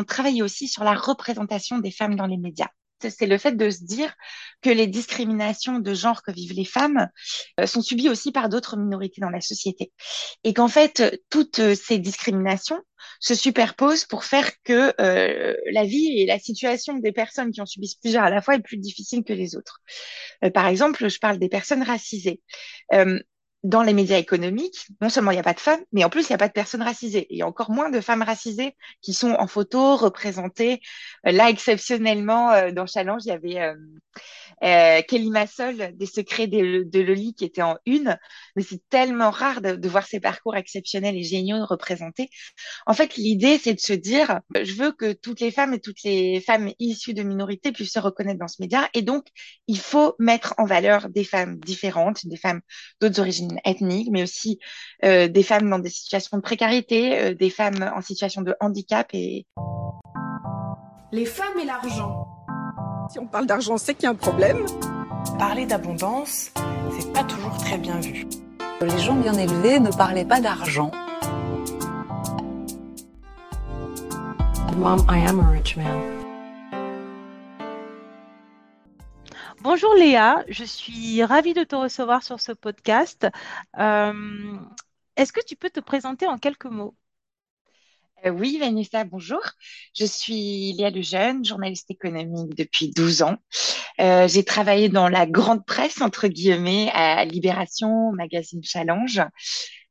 on travaillait aussi sur la représentation des femmes dans les médias c'est le fait de se dire que les discriminations de genre que vivent les femmes euh, sont subies aussi par d'autres minorités dans la société. Et qu'en fait, toutes ces discriminations se superposent pour faire que euh, la vie et la situation des personnes qui en subissent plusieurs à la fois est plus difficile que les autres. Euh, par exemple, je parle des personnes racisées dans les médias économiques, non seulement il n'y a pas de femmes, mais en plus il n'y a pas de personnes racisées. Il y a encore moins de femmes racisées qui sont en photo représentées. Euh, là, exceptionnellement, euh, dans Challenge, il y avait euh, euh, Kelly Massol, des secrets de, Loli, qui était en une. Mais c'est tellement rare de, de, voir ces parcours exceptionnels et géniaux représentés. En fait, l'idée, c'est de se dire, je veux que toutes les femmes et toutes les femmes issues de minorités puissent se reconnaître dans ce média. Et donc, il faut mettre en valeur des femmes différentes, des femmes d'autres origines ethniques, mais aussi euh, des femmes dans des situations de précarité, euh, des femmes en situation de handicap et les femmes et l'argent. Si on parle d'argent, c'est qu'il y a un problème. Parler d'abondance, c'est pas toujours très bien vu. Les gens bien élevés ne parlaient pas d'argent. Mom, I am a rich man. Bonjour Léa, je suis ravie de te recevoir sur ce podcast. Euh, est-ce que tu peux te présenter en quelques mots? Euh, Oui, Vanessa, bonjour. Je suis Léa Lejeune, journaliste économique depuis 12 ans. Euh, j'ai travaillé dans la grande presse, entre guillemets, à Libération, Magazine Challenge.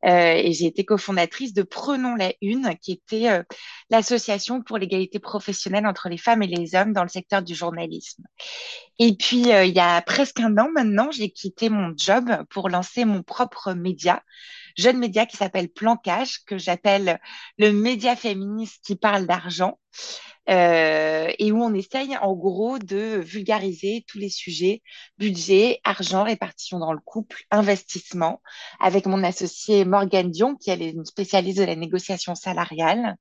Euh, et j'ai été cofondatrice de Prenons la Une, qui était euh, l'association pour l'égalité professionnelle entre les femmes et les hommes dans le secteur du journalisme. Et puis, euh, il y a presque un an maintenant, j'ai quitté mon job pour lancer mon propre média, jeune média qui s'appelle Plan que j'appelle le média féministe qui parle d'argent. Euh, et où on essaye en gros de vulgariser tous les sujets budget, argent, répartition dans le couple, investissement, avec mon associé Morgane Dion, qui est une spécialiste de la négociation salariale.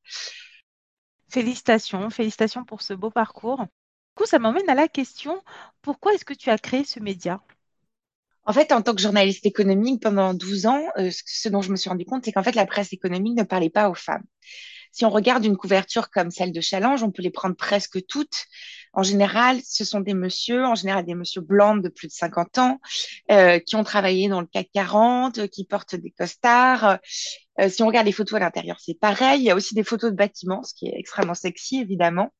Félicitations, félicitations pour ce beau parcours. Du coup, ça m'emmène à la question, pourquoi est-ce que tu as créé ce média? En fait, en tant que journaliste économique, pendant 12 ans, euh, ce dont je me suis rendu compte, c'est qu'en fait, la presse économique ne parlait pas aux femmes. Si on regarde une couverture comme celle de Challenge, on peut les prendre presque toutes. En général, ce sont des messieurs, en général des messieurs blancs de plus de 50 ans, euh, qui ont travaillé dans le CAC 40, qui portent des costards. Euh, si on regarde les photos à l'intérieur, c'est pareil. Il y a aussi des photos de bâtiments, ce qui est extrêmement sexy, évidemment.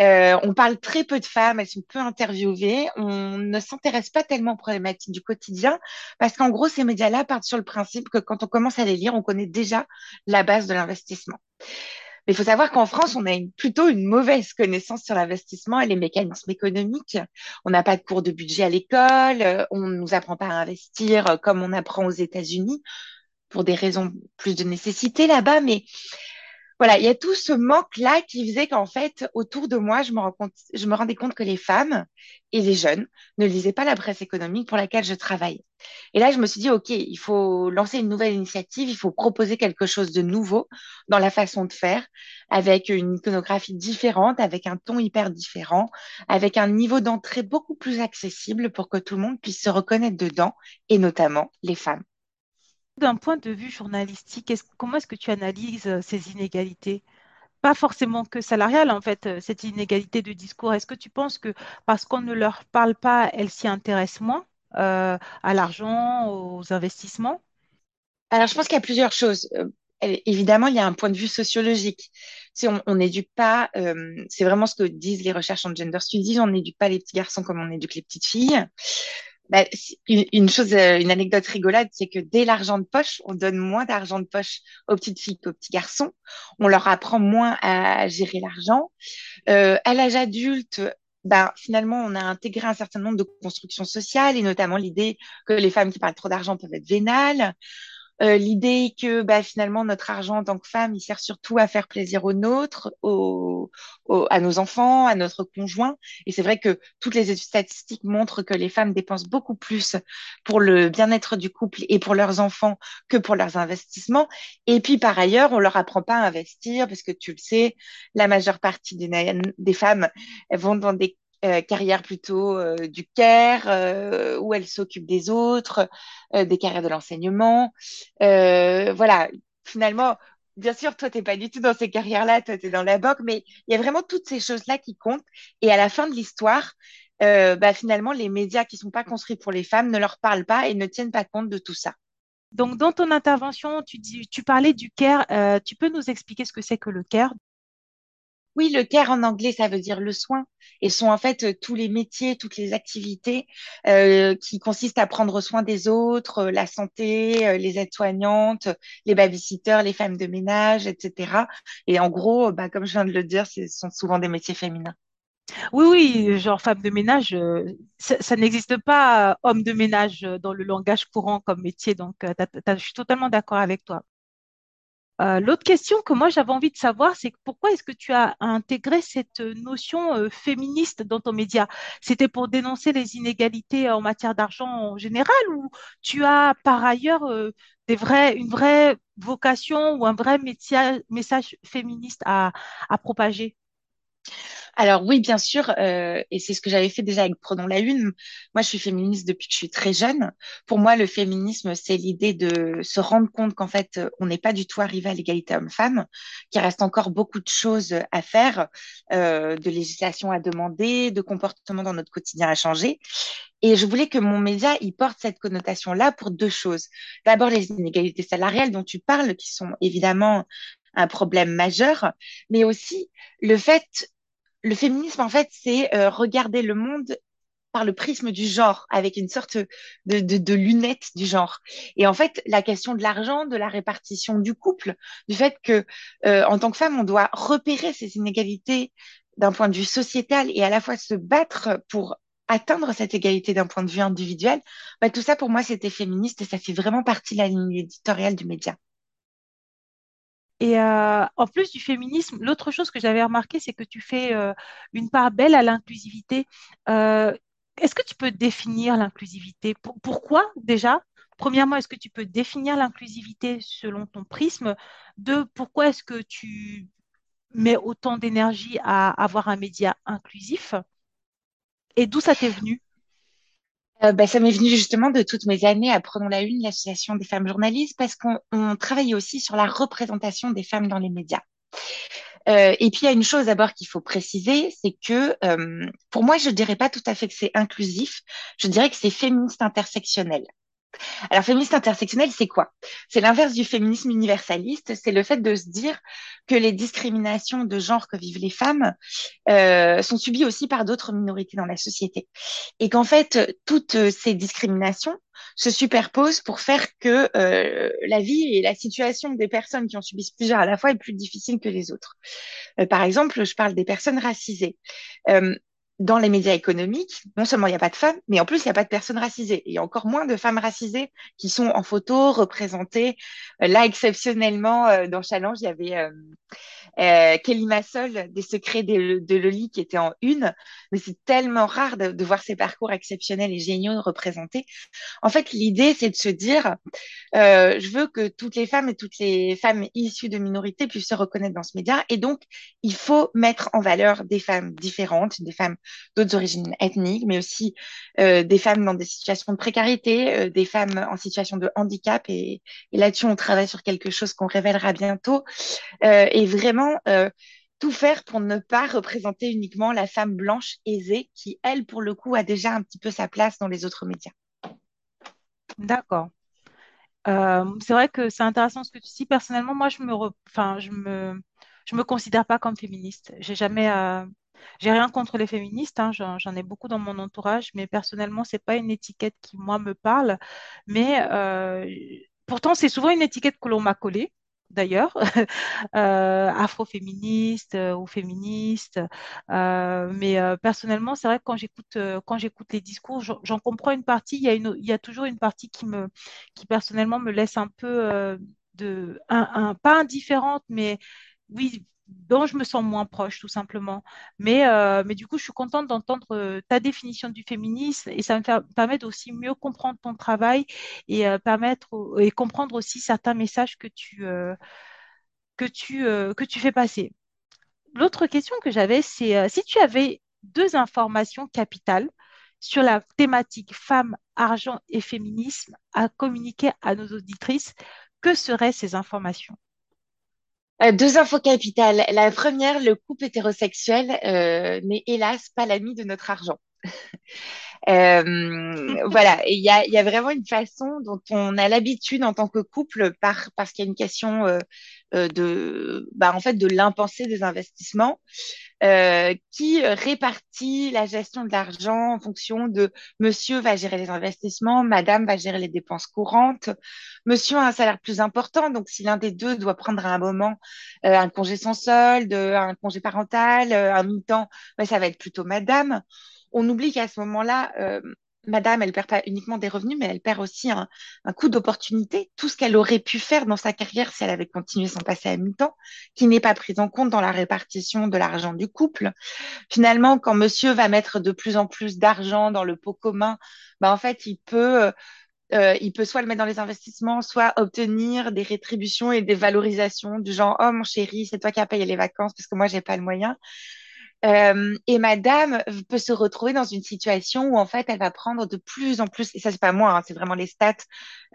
Euh, on parle très peu de femmes, elles sont peu interviewées. On ne s'intéresse pas tellement aux problématiques du quotidien, parce qu'en gros, ces médias-là partent sur le principe que quand on commence à les lire, on connaît déjà la base de l'investissement. Mais il faut savoir qu'en France, on a plutôt une mauvaise connaissance sur l'investissement et les mécanismes économiques. On n'a pas de cours de budget à l'école, on ne nous apprend pas à investir comme on apprend aux États-Unis pour des raisons plus de nécessité là-bas, mais voilà, il y a tout ce manque-là qui faisait qu'en fait, autour de moi, je me, rendais compte que les femmes et les jeunes ne lisaient pas la presse économique pour laquelle je travaille. Et là, je me suis dit, OK, il faut lancer une nouvelle initiative, il faut proposer quelque chose de nouveau dans la façon de faire, avec une iconographie différente, avec un ton hyper différent, avec un niveau d'entrée beaucoup plus accessible pour que tout le monde puisse se reconnaître dedans, et notamment les femmes. D'un point de vue journalistique, comment est-ce que tu analyses euh, ces inégalités? Pas forcément que salariales, en fait, euh, cette inégalité de discours. Est-ce que tu penses que parce qu'on ne leur parle pas, elles s'y intéressent moins euh, à l'argent, aux investissements? Alors, je pense qu'il y a plusieurs choses. évidemment, il y a un point de vue sociologique. On n'éduque pas, c'est vraiment ce que disent les recherches en gender studies, on n'éduque pas les petits garçons comme on éduque les petites filles. Bah, une, chose, euh, une anecdote rigolote, c'est que dès l'argent de poche, on donne moins d'argent de poche aux petites filles qu'aux petits garçons. On leur apprend moins à gérer l'argent. Euh, à l'âge adulte, bah, finalement, on a intégré un certain nombre de constructions sociales et notamment l'idée que les femmes qui parlent trop d'argent peuvent être vénales. Euh, l'idée que bah, finalement notre argent en tant que femme, il sert surtout à faire plaisir aux nôtres, aux, à nos enfants, à notre conjoint. Et c'est vrai que toutes les statistiques montrent que les femmes dépensent beaucoup plus pour le bien-être du couple et pour leurs enfants que pour leurs investissements. Et puis par ailleurs, on leur apprend pas à investir parce que tu le sais, la majeure partie des, des femmes elles vont dans des euh, carrière plutôt euh, du care, euh, où elle s'occupe des autres, des carrières de l'enseignement. voilà, finalement, bien sûr, toi, t'es pas du tout dans ces carrières-là, toi, t'es dans la banque, mais il y a vraiment toutes ces choses-là qui comptent. Et à la fin de l'histoire, euh, bah, finalement, les médias qui sont pas construits pour les femmes ne leur parlent pas et ne tiennent pas compte de tout ça. Donc, dans ton intervention, tu dis, tu parlais du care. euh, tu peux nous expliquer ce que c'est que le care? Oui, le care en anglais, ça veut dire le soin. Et sont en fait euh, tous les métiers, toutes les activités euh, qui consistent à prendre soin des autres, euh, la santé, les aides-soignantes, les babysitters, les femmes de ménage, etc. Et en gros, bah, comme je viens de le dire, ce sont souvent des métiers féminins. Oui, oui, genre femme de ménage, ça, n'existe pas homme de ménage dans le langage courant comme métier. Donc, je suis totalement d'accord avec toi. Euh, l'autre question que moi j'avais envie de savoir, c'est pourquoi est-ce que tu as intégré cette notion euh, féministe dans ton média? C'était pour dénoncer les inégalités en matière d'argent en général ou tu as par ailleurs euh, une vraie vocation ou un vrai message féministe à propager? Alors oui, bien sûr, euh, et c'est ce que j'avais fait déjà avec Prenons la Une. Moi, je suis féministe depuis que je suis très jeune. Pour moi, le féminisme, c'est l'idée de se rendre compte qu'en fait, euh, on n'est pas du tout arrivé à l'égalité homme-femme, qu'il reste encore beaucoup de choses à faire, euh, de législation à demander, de comportements dans notre quotidien à changer. Et je voulais que mon média, il porte cette connotation-là pour deux choses. D'abord, les inégalités salariales dont tu parles, qui sont évidemment un problème majeur, mais aussi le fait le féminisme, en fait, c'est euh, regarder le monde par le prisme du genre, avec une sorte de, de, lunette du genre. Et en fait, la question de l'argent, de la répartition du couple, du fait que, euh, en tant que femme, on doit repérer ces inégalités d'un point de vue sociétal et à la fois se battre pour atteindre cette égalité d'un point de vue individuel, bah, tout ça, pour moi, c'était féministe et ça fait vraiment partie de la ligne éditoriale du média. Et euh, en plus du féminisme, l'autre chose que j'avais remarqué, c'est que tu fais euh, une part belle à l'inclusivité. Euh, est-ce que tu peux définir l'inclusivité? Pour- pourquoi déjà? Premièrement, est-ce que tu peux définir l'inclusivité selon ton prisme? Deux, pourquoi est-ce que tu mets autant d'énergie à avoir un média inclusif? Et d'où ça t'est venu? Euh, bah, ça m'est venu justement de toutes mes années à Prenons la Une, l'association des femmes journalistes, parce qu'on on travaille aussi sur la représentation des femmes dans les médias. Euh, et puis il y a une chose d'abord qu'il faut préciser, c'est que euh, pour moi, je dirais pas tout à fait que c'est inclusif, je dirais que c'est féministe intersectionnel. Alors, féministe intersectionnel, c'est quoi? C'est l'inverse du féminisme universaliste. C'est le fait de se dire que les discriminations de genre que vivent les femmes euh, sont subies aussi par d'autres minorités dans la société. Et qu'en fait, toutes ces discriminations se superposent pour faire que euh, la vie et la situation des personnes qui en subissent plusieurs à la fois est plus difficile que les autres. Euh, par exemple, je parle des personnes racisées. Dans les médias économiques, non seulement il n'y a pas de femmes, mais en plus il n'y a pas de personnes racisées. Il y a encore moins de femmes racisées qui sont en photo représentées. Euh, Là, exceptionnellement, euh, dans Challenge, il y avait euh, euh, Kelly Massol, des secrets de, de Loli qui était en une, mais c'est tellement rare de, de voir ces parcours exceptionnels et géniaux représentés. En fait, l'idée, c'est de se dire, euh, je veux que toutes les femmes et toutes les femmes issues de minorités puissent se reconnaître dans ce média, et donc il faut mettre en valeur des femmes différentes, des femmes d'autres origines ethniques, mais aussi euh, des femmes dans des situations de précarité, euh, des femmes en situation de handicap, et, là-dessus, on travaille sur quelque chose qu'on révélera bientôt euh, et vraiment tout faire pour ne pas représenter uniquement la femme blanche aisée qui, elle, pour le coup, a déjà un petit peu sa place dans les autres médias. D'accord. C'est vrai que c'est intéressant ce que tu dis. Personnellement, moi, je me, enfin, je me, je me considère pas comme féministe. J'ai jamais, j'ai rien contre les féministes. hein, j'en, ai beaucoup dans mon entourage, mais personnellement, c'est pas une étiquette qui moi me parle. Mais euh, pourtant, c'est souvent une étiquette que l'on m'a collée. D'ailleurs, euh, afroféministe euh, ou féministe. Euh, mais personnellement, c'est vrai que quand j'écoute quand j'écoute les discours, j'en comprends une partie. Il y a y a toujours une partie qui me qui personnellement me laisse un peu de, un- pas indifférente, mais oui, dont je me sens moins proche, tout simplement. Mais, euh, du coup, je suis contente d'entendre euh, ta définition du féminisme et ça me permet d'aussi mieux comprendre ton travail et, euh, et comprendre aussi certains messages que tu, que tu, fais passer. L'autre question que j'avais, c'est si tu avais deux informations capitales sur la thématique femmes, argent et féminisme à communiquer à nos auditrices, que seraient ces informations? Euh, deux infos capitales. La première, le couple hétérosexuel euh, n'est hélas pas l'ami de notre argent. Euh, voilà, il y a, y a vraiment une façon dont on a l'habitude en tant que couple, par, parce qu'il y a une question euh, de, bah, en fait, de l'impensé des investissements, euh, qui répartit la gestion de l'argent en fonction de monsieur va gérer les investissements, madame va gérer les dépenses courantes, monsieur a un salaire plus important, donc si l'un des deux doit prendre à un moment euh, un congé sans solde, un congé parental, euh, un mi-temps, bah, ça va être plutôt madame. On oublie qu'à ce moment-là, euh, Madame, elle perd pas uniquement des revenus, mais elle perd aussi un, un coup d'opportunité, tout ce qu'elle aurait pu faire dans sa carrière si elle avait continué son passé à mi-temps, qui n'est pas pris en compte dans la répartition de l'argent du couple. Finalement, quand monsieur va mettre de plus en plus d'argent dans le pot commun, bah, en fait, il peut, euh, il peut soit le mettre dans les investissements, soit obtenir des rétributions et des valorisations du genre, oh mon chéri, c'est toi qui as payé les vacances parce que moi, j'ai pas le moyen. Euh, et madame peut se retrouver dans une situation où en fait elle va prendre de plus en plus, et ça c'est pas moi, hein, c'est vraiment les stats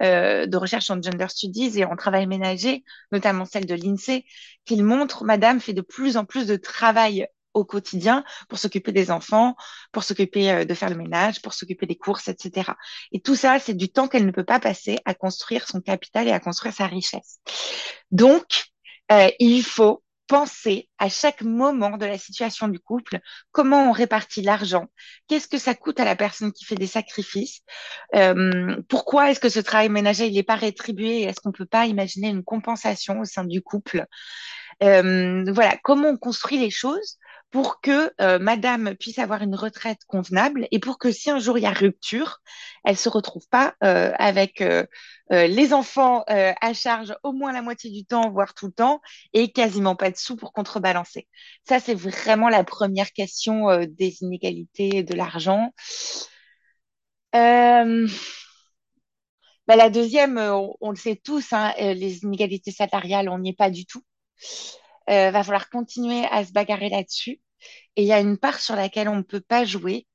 euh, de recherche en gender studies et en travail ménager, notamment celle de l'INSEE, qui montrent madame fait de plus en plus de travail au quotidien pour s'occuper des enfants, pour s'occuper euh, de faire le ménage, pour s'occuper des courses, etc. Et tout ça, c'est du temps qu'elle ne peut pas passer à construire son capital et à construire sa richesse. Donc, euh, il faut penser à chaque moment de la situation du couple, comment on répartit l'argent, qu'est-ce que ça coûte à la personne qui fait des sacrifices, euh, pourquoi est-ce que ce travail ménager il n'est pas rétribué, est-ce qu'on peut pas imaginer une compensation au sein du couple, euh, voilà, comment on construit les choses pour que euh, madame puisse avoir une retraite convenable et pour que si un jour il y a rupture, elle se retrouve pas euh, avec euh, euh les enfants euh, à charge au moins la moitié du temps, voire tout le temps, et quasiment pas de sous pour contrebalancer. Ça, c'est vraiment la première question euh, des inégalités de l'argent. Bah, la deuxième, on, on, le sait tous, hein, les inégalités salariales, on n'y est pas du tout. Euh, va falloir continuer à se bagarrer là-dessus. Et il y a une part sur laquelle on ne peut pas jouer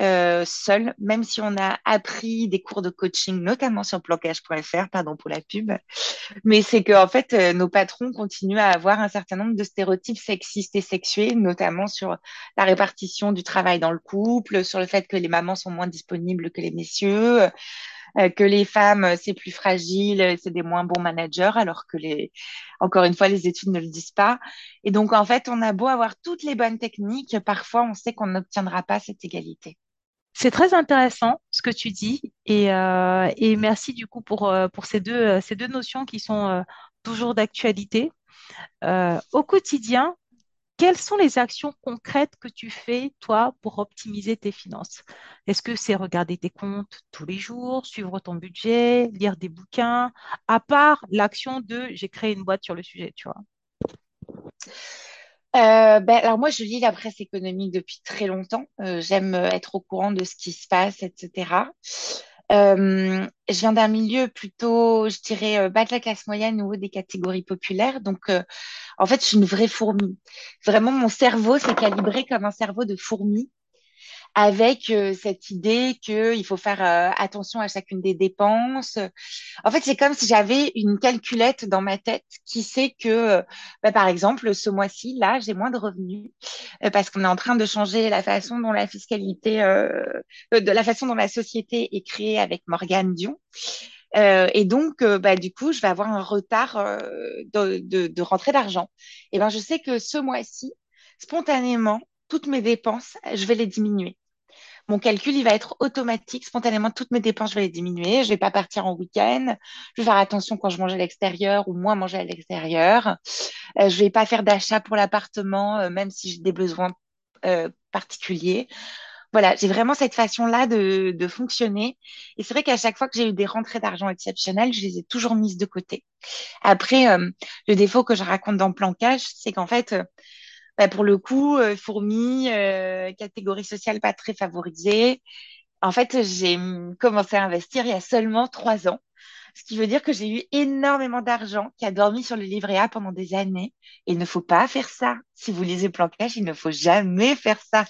euh, seul, même si on a appris des cours de coaching, notamment sur blocage.fr, pardon pour la pub, mais c'est que en fait, euh, nos patrons continuent à avoir un certain nombre de stéréotypes sexistes et sexués, notamment sur la répartition du travail dans le couple, sur le fait que les mamans sont moins disponibles que les messieurs, que les femmes, euh, c'est plus fragile, euh, c'est des moins bons managers, alors que les, encore une fois, les études ne le disent pas. Et donc, en fait, on a beau avoir toutes les bonnes techniques, parfois, on sait qu'on n'obtiendra pas cette égalité. C'est très intéressant ce que tu dis et, euh, et merci du coup pour, pour ces deux, ces deux notions qui sont euh, toujours d'actualité. Euh, au quotidien, quelles sont les actions concrètes que tu fais, toi, pour optimiser tes finances? Est-ce que c'est regarder tes comptes tous les jours, suivre ton budget, lire des bouquins, à part l'action de j'ai créé une boîte sur le sujet, tu vois? Euh, ben, alors moi, je lis la presse économique depuis très longtemps. Euh, j'aime être au courant de ce qui se passe, etc. Euh, je viens d'un milieu plutôt, je dirais, euh, bas de la classe moyenne ou des catégories populaires. Donc, euh, en fait, je suis une vraie fourmi. Vraiment, mon cerveau s'est calibré comme un cerveau de fourmi avec euh, cette idée qu'il faut faire euh, attention à chacune des dépenses. En fait, c'est comme si j'avais une calculette dans ma tête qui sait que, euh, bah, par exemple, ce mois-ci, là, j'ai moins de revenus parce qu'on est en train de changer la façon dont la fiscalité, de la façon dont la société est créée avec Morgane Dion. Euh, et donc, euh, bah, du coup, je vais avoir un retard euh, de, de, de rentrée d'argent. Et ben, je sais que ce mois-ci, spontanément, toutes mes dépenses, je vais les diminuer. Mon calcul, il va être automatique. Spontanément, toutes mes dépenses, je vais les diminuer. Je vais pas partir en week-end. Je vais faire attention quand je mange à l'extérieur ou moins manger à l'extérieur. Euh, je vais pas faire d'achat pour l'appartement, euh, même si j'ai des besoins euh, particuliers. Voilà, j'ai vraiment cette façon-là de, de fonctionner. Et c'est vrai qu'à chaque fois que j'ai eu des rentrées d'argent exceptionnelles, je les ai toujours mises de côté. Après, euh, le défaut que je raconte dans Plan Cash, c'est qu'en fait, bah, pour le coup, euh, fourmi, euh, catégorie sociale pas très favorisée. En fait, j'ai commencé à investir il y a seulement trois ans. Ce qui veut dire que j'ai eu énormément d'argent qui a dormi sur le livret A pendant des années. Il ne faut pas faire ça. Si vous lisez Plan Cash, il ne faut jamais faire ça.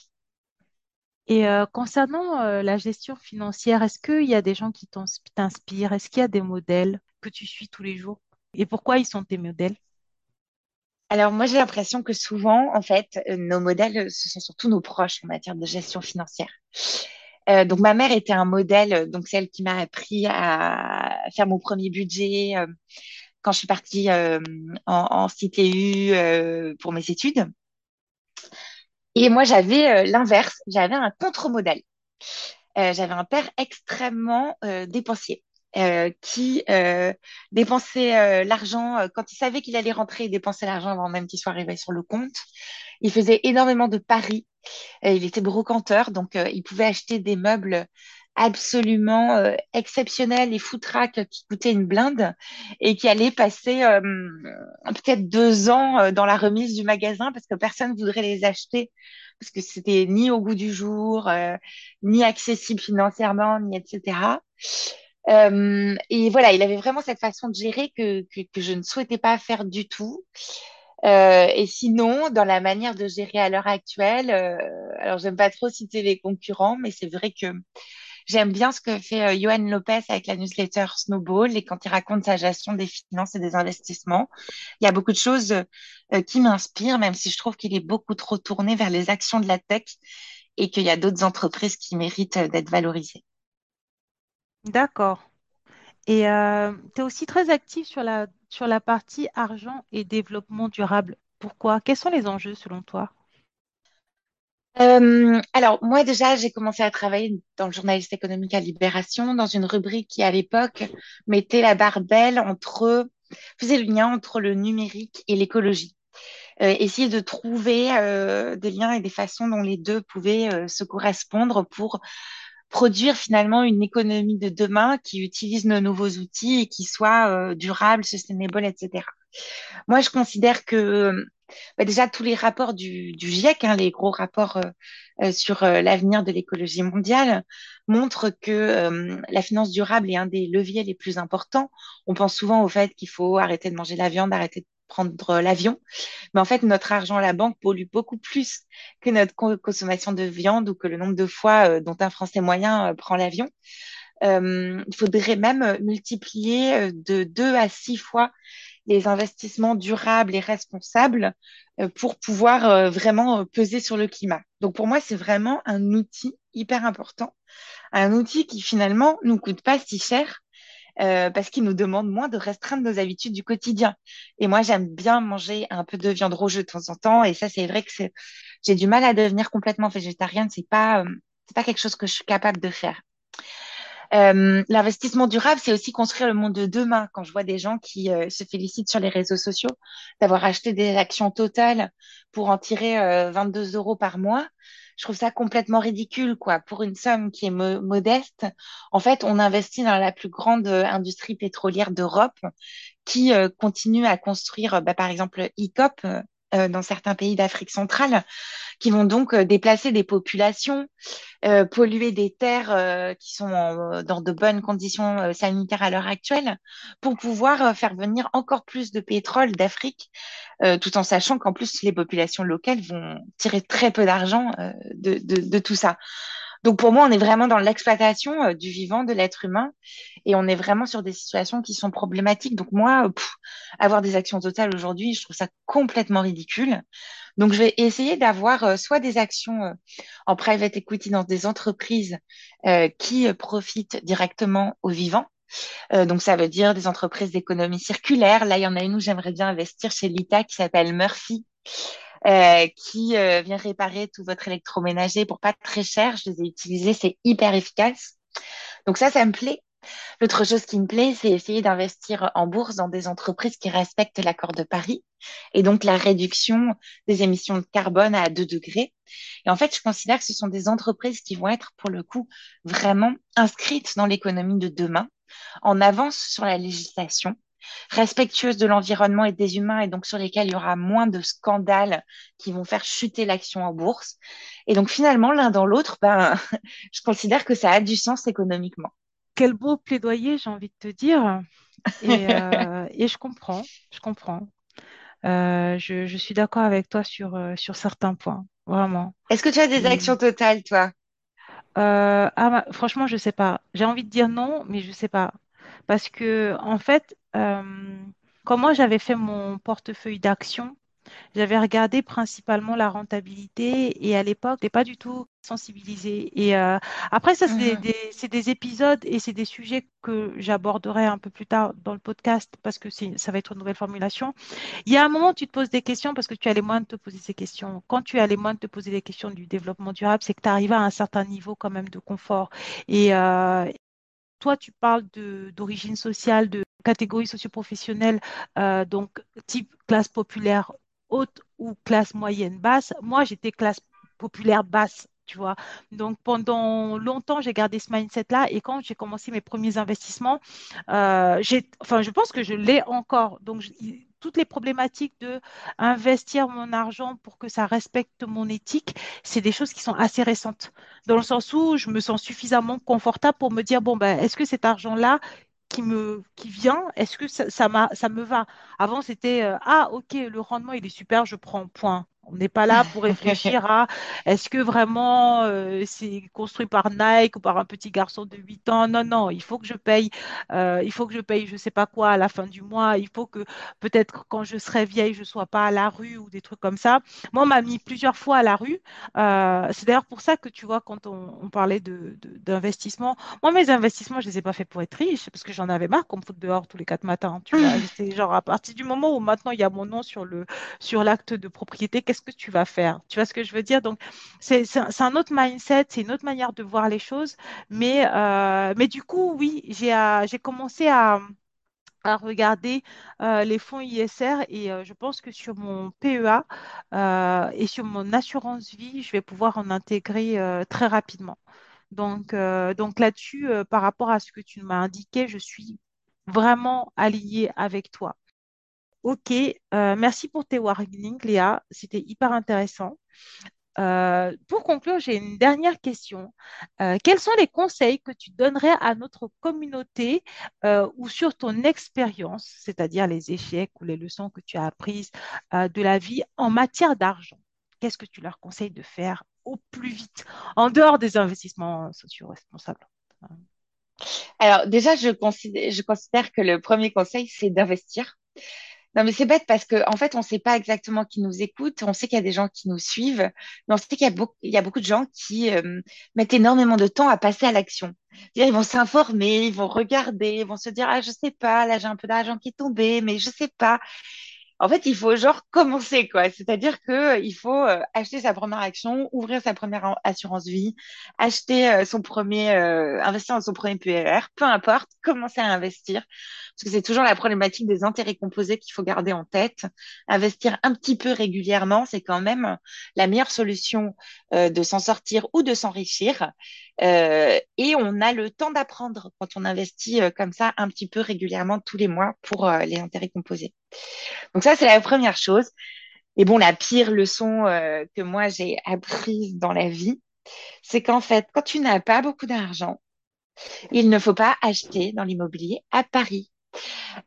Et euh, concernant la gestion financière, est-ce qu'il y a des gens qui t'ins- t'inspirent? Est-ce qu'il y a des modèles que tu suis tous les jours? Et pourquoi ils sont tes modèles? Alors moi, j'ai l'impression que souvent, en fait, euh, nos modèles, euh, ce sont surtout nos proches en matière de gestion financière. Euh, donc ma mère était un modèle, euh, donc celle qui m'a appris à faire mon premier budget euh, quand je suis partie euh, en, en CTU pour mes études. Et moi, j'avais l'inverse, j'avais un contre-modèle. J'avais un père extrêmement dépensier. Euh, qui euh, dépensait euh, l'argent euh, quand il savait qu'il allait rentrer, il dépensait l'argent avant même qu'il soit arrivé sur le compte. Il faisait énormément de paris. Euh, il était brocanteur, donc il pouvait acheter des meubles absolument exceptionnels et foutraques qui coûtaient une blinde et qui allaient passer peut-être deux ans dans la remise du magasin parce que personne ne voudrait les acheter parce que c'était ni au goût du jour, ni accessible financièrement, ni etc. Euh, et voilà, il avait vraiment cette façon de gérer que, que, que je ne souhaitais pas faire du tout. Euh, et sinon, dans la manière de gérer à l'heure actuelle, euh, alors j'aime pas trop citer les concurrents, mais c'est vrai que j'aime bien ce que fait euh, Johan Lopez avec la newsletter Snowball et quand il raconte sa gestion des finances et des investissements. Il y a beaucoup de choses euh, qui m'inspirent, même si je trouve qu'il est beaucoup trop tourné vers les actions de la tech et qu'il y a d'autres entreprises qui méritent d'être valorisées. D'accord. Et tu es aussi très actif sur la, sur la partie argent et développement durable. Pourquoi? Quels sont les enjeux selon toi? Euh, alors, moi, déjà, j'ai commencé à travailler dans le journaliste économique à Libération, dans une rubrique qui, à l'époque, mettait la barre belle entre, faisait le lien entre le numérique et l'écologie. Euh, essayer de trouver euh, des liens et des façons dont les deux pouvaient euh, se correspondre pour produire finalement une économie de demain qui utilise nos nouveaux outils et qui soit euh, durable, sustainable, etc. Moi, je considère que bah, déjà tous les rapports du, GIEC, hein, les gros rapports euh, euh, sur euh, l'avenir de l'écologie mondiale, montrent que euh, la finance durable est un des leviers les plus importants. On pense souvent au fait qu'il faut arrêter de manger la viande, arrêter de prendre l'avion, mais en fait notre argent à la banque pollue beaucoup plus que notre co- consommation de viande ou que le nombre de fois euh, dont un Français moyen euh, prend l'avion. Euh, il faudrait même multiplier de deux à six fois les investissements durables et responsables pour pouvoir vraiment peser sur le climat. Donc pour moi, c'est vraiment un outil hyper important, un outil qui finalement nous coûte pas si cher euh, parce qu'il nous demande moins de restreindre nos habitudes du quotidien. Et moi, j'aime bien manger un peu de viande rouge de temps en temps, et ça, c'est vrai que j'ai du mal à devenir complètement végétarienne. C'est pas, euh, c'est pas quelque chose que je suis capable de faire. Euh, l'investissement durable, c'est aussi construire le monde de demain. Quand je vois des gens qui euh, se félicitent sur les réseaux sociaux d'avoir acheté des actions totales pour en tirer euh, 22 euros par mois, je trouve ça complètement ridicule, quoi. Pour une somme qui est mo- modeste, en fait, on investit dans la plus grande euh, industrie pétrolière d'Europe qui euh, continue à construire, euh, bah, par exemple, ICOP. Euh, dans certains pays d'Afrique centrale, qui vont donc euh, déplacer des populations, euh, polluer des terres qui sont dans de bonnes conditions sanitaires à l'heure actuelle, pour pouvoir faire venir encore plus de pétrole d'Afrique, tout en sachant qu'en plus les populations locales vont tirer très peu d'argent de tout ça. Donc pour moi, on est vraiment dans l'exploitation euh, du vivant, de l'être humain, et on est vraiment sur des situations qui sont problématiques. Donc moi, euh, avoir des actions totales aujourd'hui, je trouve ça complètement ridicule. Donc je vais essayer d'avoir euh, soit des actions en private equity dans des entreprises qui profitent directement aux vivants. Donc ça veut dire des entreprises d'économie circulaire. Là, il y en a une où j'aimerais bien investir chez Lita qui s'appelle Murphy euh, qui euh, vient réparer tout votre électroménager pour pas très cher. Je les ai utilisés, c'est hyper efficace. Donc ça, ça me plaît. L'autre chose qui me plaît, c'est essayer d'investir en bourse dans des entreprises qui respectent l'accord de Paris et donc la réduction des émissions de carbone à 2 degrés. Et en fait, je considère que ce sont des entreprises qui vont être pour le coup vraiment inscrites dans l'économie de demain, en avance sur la législation respectueuses de l'environnement et des humains et donc sur lesquelles il y aura moins de scandales qui vont faire chuter l'action en bourse. Et donc finalement, l'un dans l'autre, ben, je considère que ça a du sens économiquement. Quel beau plaidoyer, j'ai envie de te dire. Et, euh, et je comprends, je comprends. Euh, je, je suis d'accord avec toi sur, euh, sur certains points, vraiment. Est-ce que tu as des actions totales, toi? euh, ah, ma- franchement, je sais pas. J'ai envie de dire non, mais je sais pas. Parce que, en fait, euh, quand moi j'avais fait mon portefeuille d'actions, J'avais regardé principalement la rentabilité et à l'époque, je n'étais pas du tout sensibilisée. Et euh, après, ça, c'est des, Mhm. des- c'est des épisodes et c'est des sujets que j'aborderai un peu plus tard dans le podcast parce que ça va être une nouvelle formulation. Il y a un moment où tu te poses des questions parce que tu as les moyens de te poser ces questions. Quand tu as les moyens de te poser des questions du développement durable, c'est que tu arrives à un certain niveau quand même de confort. Et, euh, toi, tu parles d'origine sociale, de catégorie socio-professionnelle, euh, donc type classe populaire haute ou classe moyenne basse. Moi, j'étais classe populaire basse, tu vois. Donc, pendant longtemps, j'ai gardé ce mindset-là. Et quand j'ai commencé mes premiers investissements, euh, j'ai, enfin, je pense que je l'ai encore. Donc, toutes les problématiques de investir mon argent pour que ça respecte mon éthique, c'est des choses qui sont assez récentes dans le sens où je me sens suffisamment confortable pour me dire, bon, ben, est-ce que cet argent-là qui me, qui vient, est-ce que ça, ça me va? Avant, c'était, euh, ah, ok, le rendement, il est super, je prends, point. On n'est pas là pour réfléchir à est-ce que vraiment euh, c'est construit par Nike ou par un petit garçon de 8 ans? Non, non, il faut que je paye, euh, il faut que je paye je sais pas quoi à la fin du mois, il faut que peut-être quand je serai vieille, je sois pas à la rue ou des trucs comme ça. Moi, on m'a mis plusieurs fois à la rue euh, c'est d'ailleurs pour ça que tu vois, quand on, on parlait de, de- d'investissement, moi, mes investissements, je ne les ai pas faits pour être riche, parce que j'en avais marre qu'on me foute dehors tous les quatre matins, tu vois. J'étais genre, à partir du moment où maintenant il y a mon nom sur le, sur l'acte de propriété, qu'est-ce que tu vas faire? Tu vois ce que je veux dire? Donc, c'est, un autre mindset, c'est une autre manière de voir les choses. Mais, euh, mais du coup, oui, j'ai, euh, commencé à à regarder euh, les fonds ISR et je pense que sur mon PEA et sur mon assurance vie, je vais pouvoir en intégrer très rapidement. Donc, donc là-dessus, par rapport à ce que tu m'as indiqué, je suis vraiment alignée avec toi. Ok, euh, merci pour tes warnings, Léa. C'était hyper intéressant. Euh, pour conclure, j'ai une dernière question. Euh, quels sont les conseils que tu donnerais à notre communauté ou sur ton expérience, c'est-à-dire les échecs ou les leçons que tu as apprises de la vie en matière d'argent? Qu'est-ce que tu leur conseilles de faire au plus vite, en dehors des investissements sociaux responsables? Alors déjà, je considère que le premier conseil, c'est d'investir. Non, mais c'est bête parce que en fait, on ne sait pas exactement qui nous écoute. On sait qu'il y a des gens qui nous suivent, mais on sait qu'il y a beaucoup, il y a beaucoup de gens qui euh, mettent énormément de temps à passer à l'action. Ils vont s'informer, ils vont regarder, ils vont se dire, ah, je sais pas, là, j'ai un peu d'argent qui est tombé, mais je sais pas. En fait, il faut genre commencer, quoi. C'est-à-dire que euh, il faut euh, acheter sa première action, ouvrir sa première assurance vie, acheter euh, son premier, euh, investir dans son premier PER, peu importe, commencer à investir. Parce que c'est toujours la problématique des intérêts composés qu'il faut garder en tête. Investir un petit peu régulièrement, c'est quand même la meilleure solution euh, de s'en sortir ou de s'enrichir. Euh, et on a le temps d'apprendre quand on investit euh, comme ça un petit peu régulièrement tous les mois pour les intérêts composés. Donc ça, c'est la première chose. Et bon, la pire leçon que moi j'ai apprise dans la vie, c'est qu'en fait, quand tu n'as pas beaucoup d'argent, il ne faut pas acheter dans l'immobilier à Paris.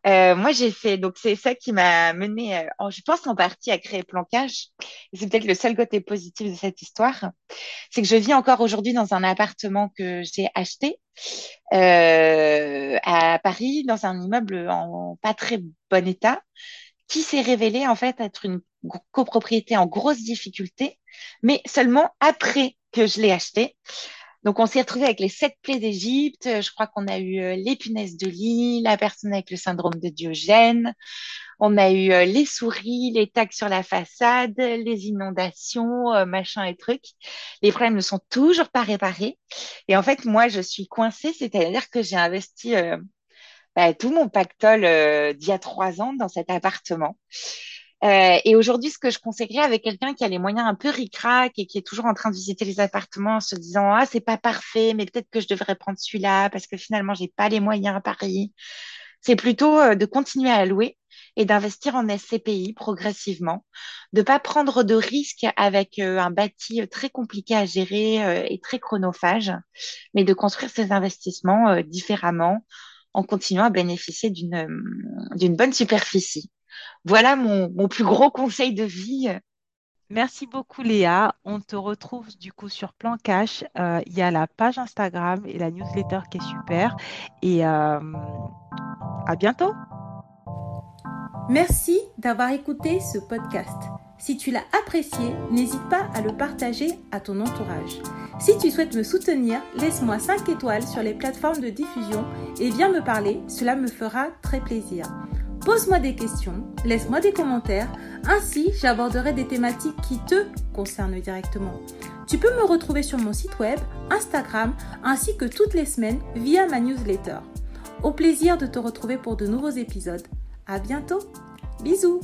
Euh, moi, j'ai fait, donc c'est ça qui m'a mené, euh, je pense en partie à créer Plan c'est peut-être le seul côté positif de cette histoire, c'est que je vis encore aujourd'hui dans un appartement que j'ai acheté euh, à Paris, dans un immeuble en pas très bon état qui s'est révélé en fait être une copropriété en grosse difficulté, mais seulement après que je l'ai acheté. Donc on s'est retrouvé avec les sept plaies d'Égypte. Je crois qu'on a eu euh, les punaises de lit, la personne avec le syndrome de Diogène. On a eu euh, les souris, les tags sur la façade, les inondations, euh, machin et trucs. Les problèmes ne sont toujours pas réparés. Et en fait, moi, je suis coincée, c'est-à-dire que j'ai investi bah, tout mon pactole d'il y a trois ans dans cet appartement. Euh, et aujourd'hui, ce que je conseillerais avec quelqu'un qui a les moyens un peu ric-rac et qui est toujours en train de visiter les appartements en se disant ah c'est pas parfait, mais peut-être que je devrais prendre celui-là parce que finalement j'ai pas les moyens à Paris, c'est plutôt euh, de continuer à louer et d'investir en SCPI progressivement, de pas prendre de risques avec euh, un bâti très compliqué à gérer et très chronophage, mais de construire ses investissements différemment en continuant à bénéficier d'une bonne superficie. Voilà mon, mon plus gros conseil de vie. Merci beaucoup, Léa. On te retrouve du coup sur Plan Cash. Euh, Il y a la page Instagram et la newsletter qui est super. Et euh, à bientôt. Merci d'avoir écouté ce podcast. Si tu l'as apprécié, n'hésite pas à le partager à ton entourage. Si tu souhaites me soutenir, laisse-moi 5 étoiles sur les plateformes de diffusion et viens me parler, cela me fera très plaisir. Pose-moi des questions, laisse-moi des commentaires, ainsi j'aborderai des thématiques qui te concernent directement. Tu peux me retrouver sur mon site web, Instagram, ainsi que toutes les semaines via ma newsletter. Au plaisir de te retrouver pour de nouveaux épisodes. À bientôt. Bisous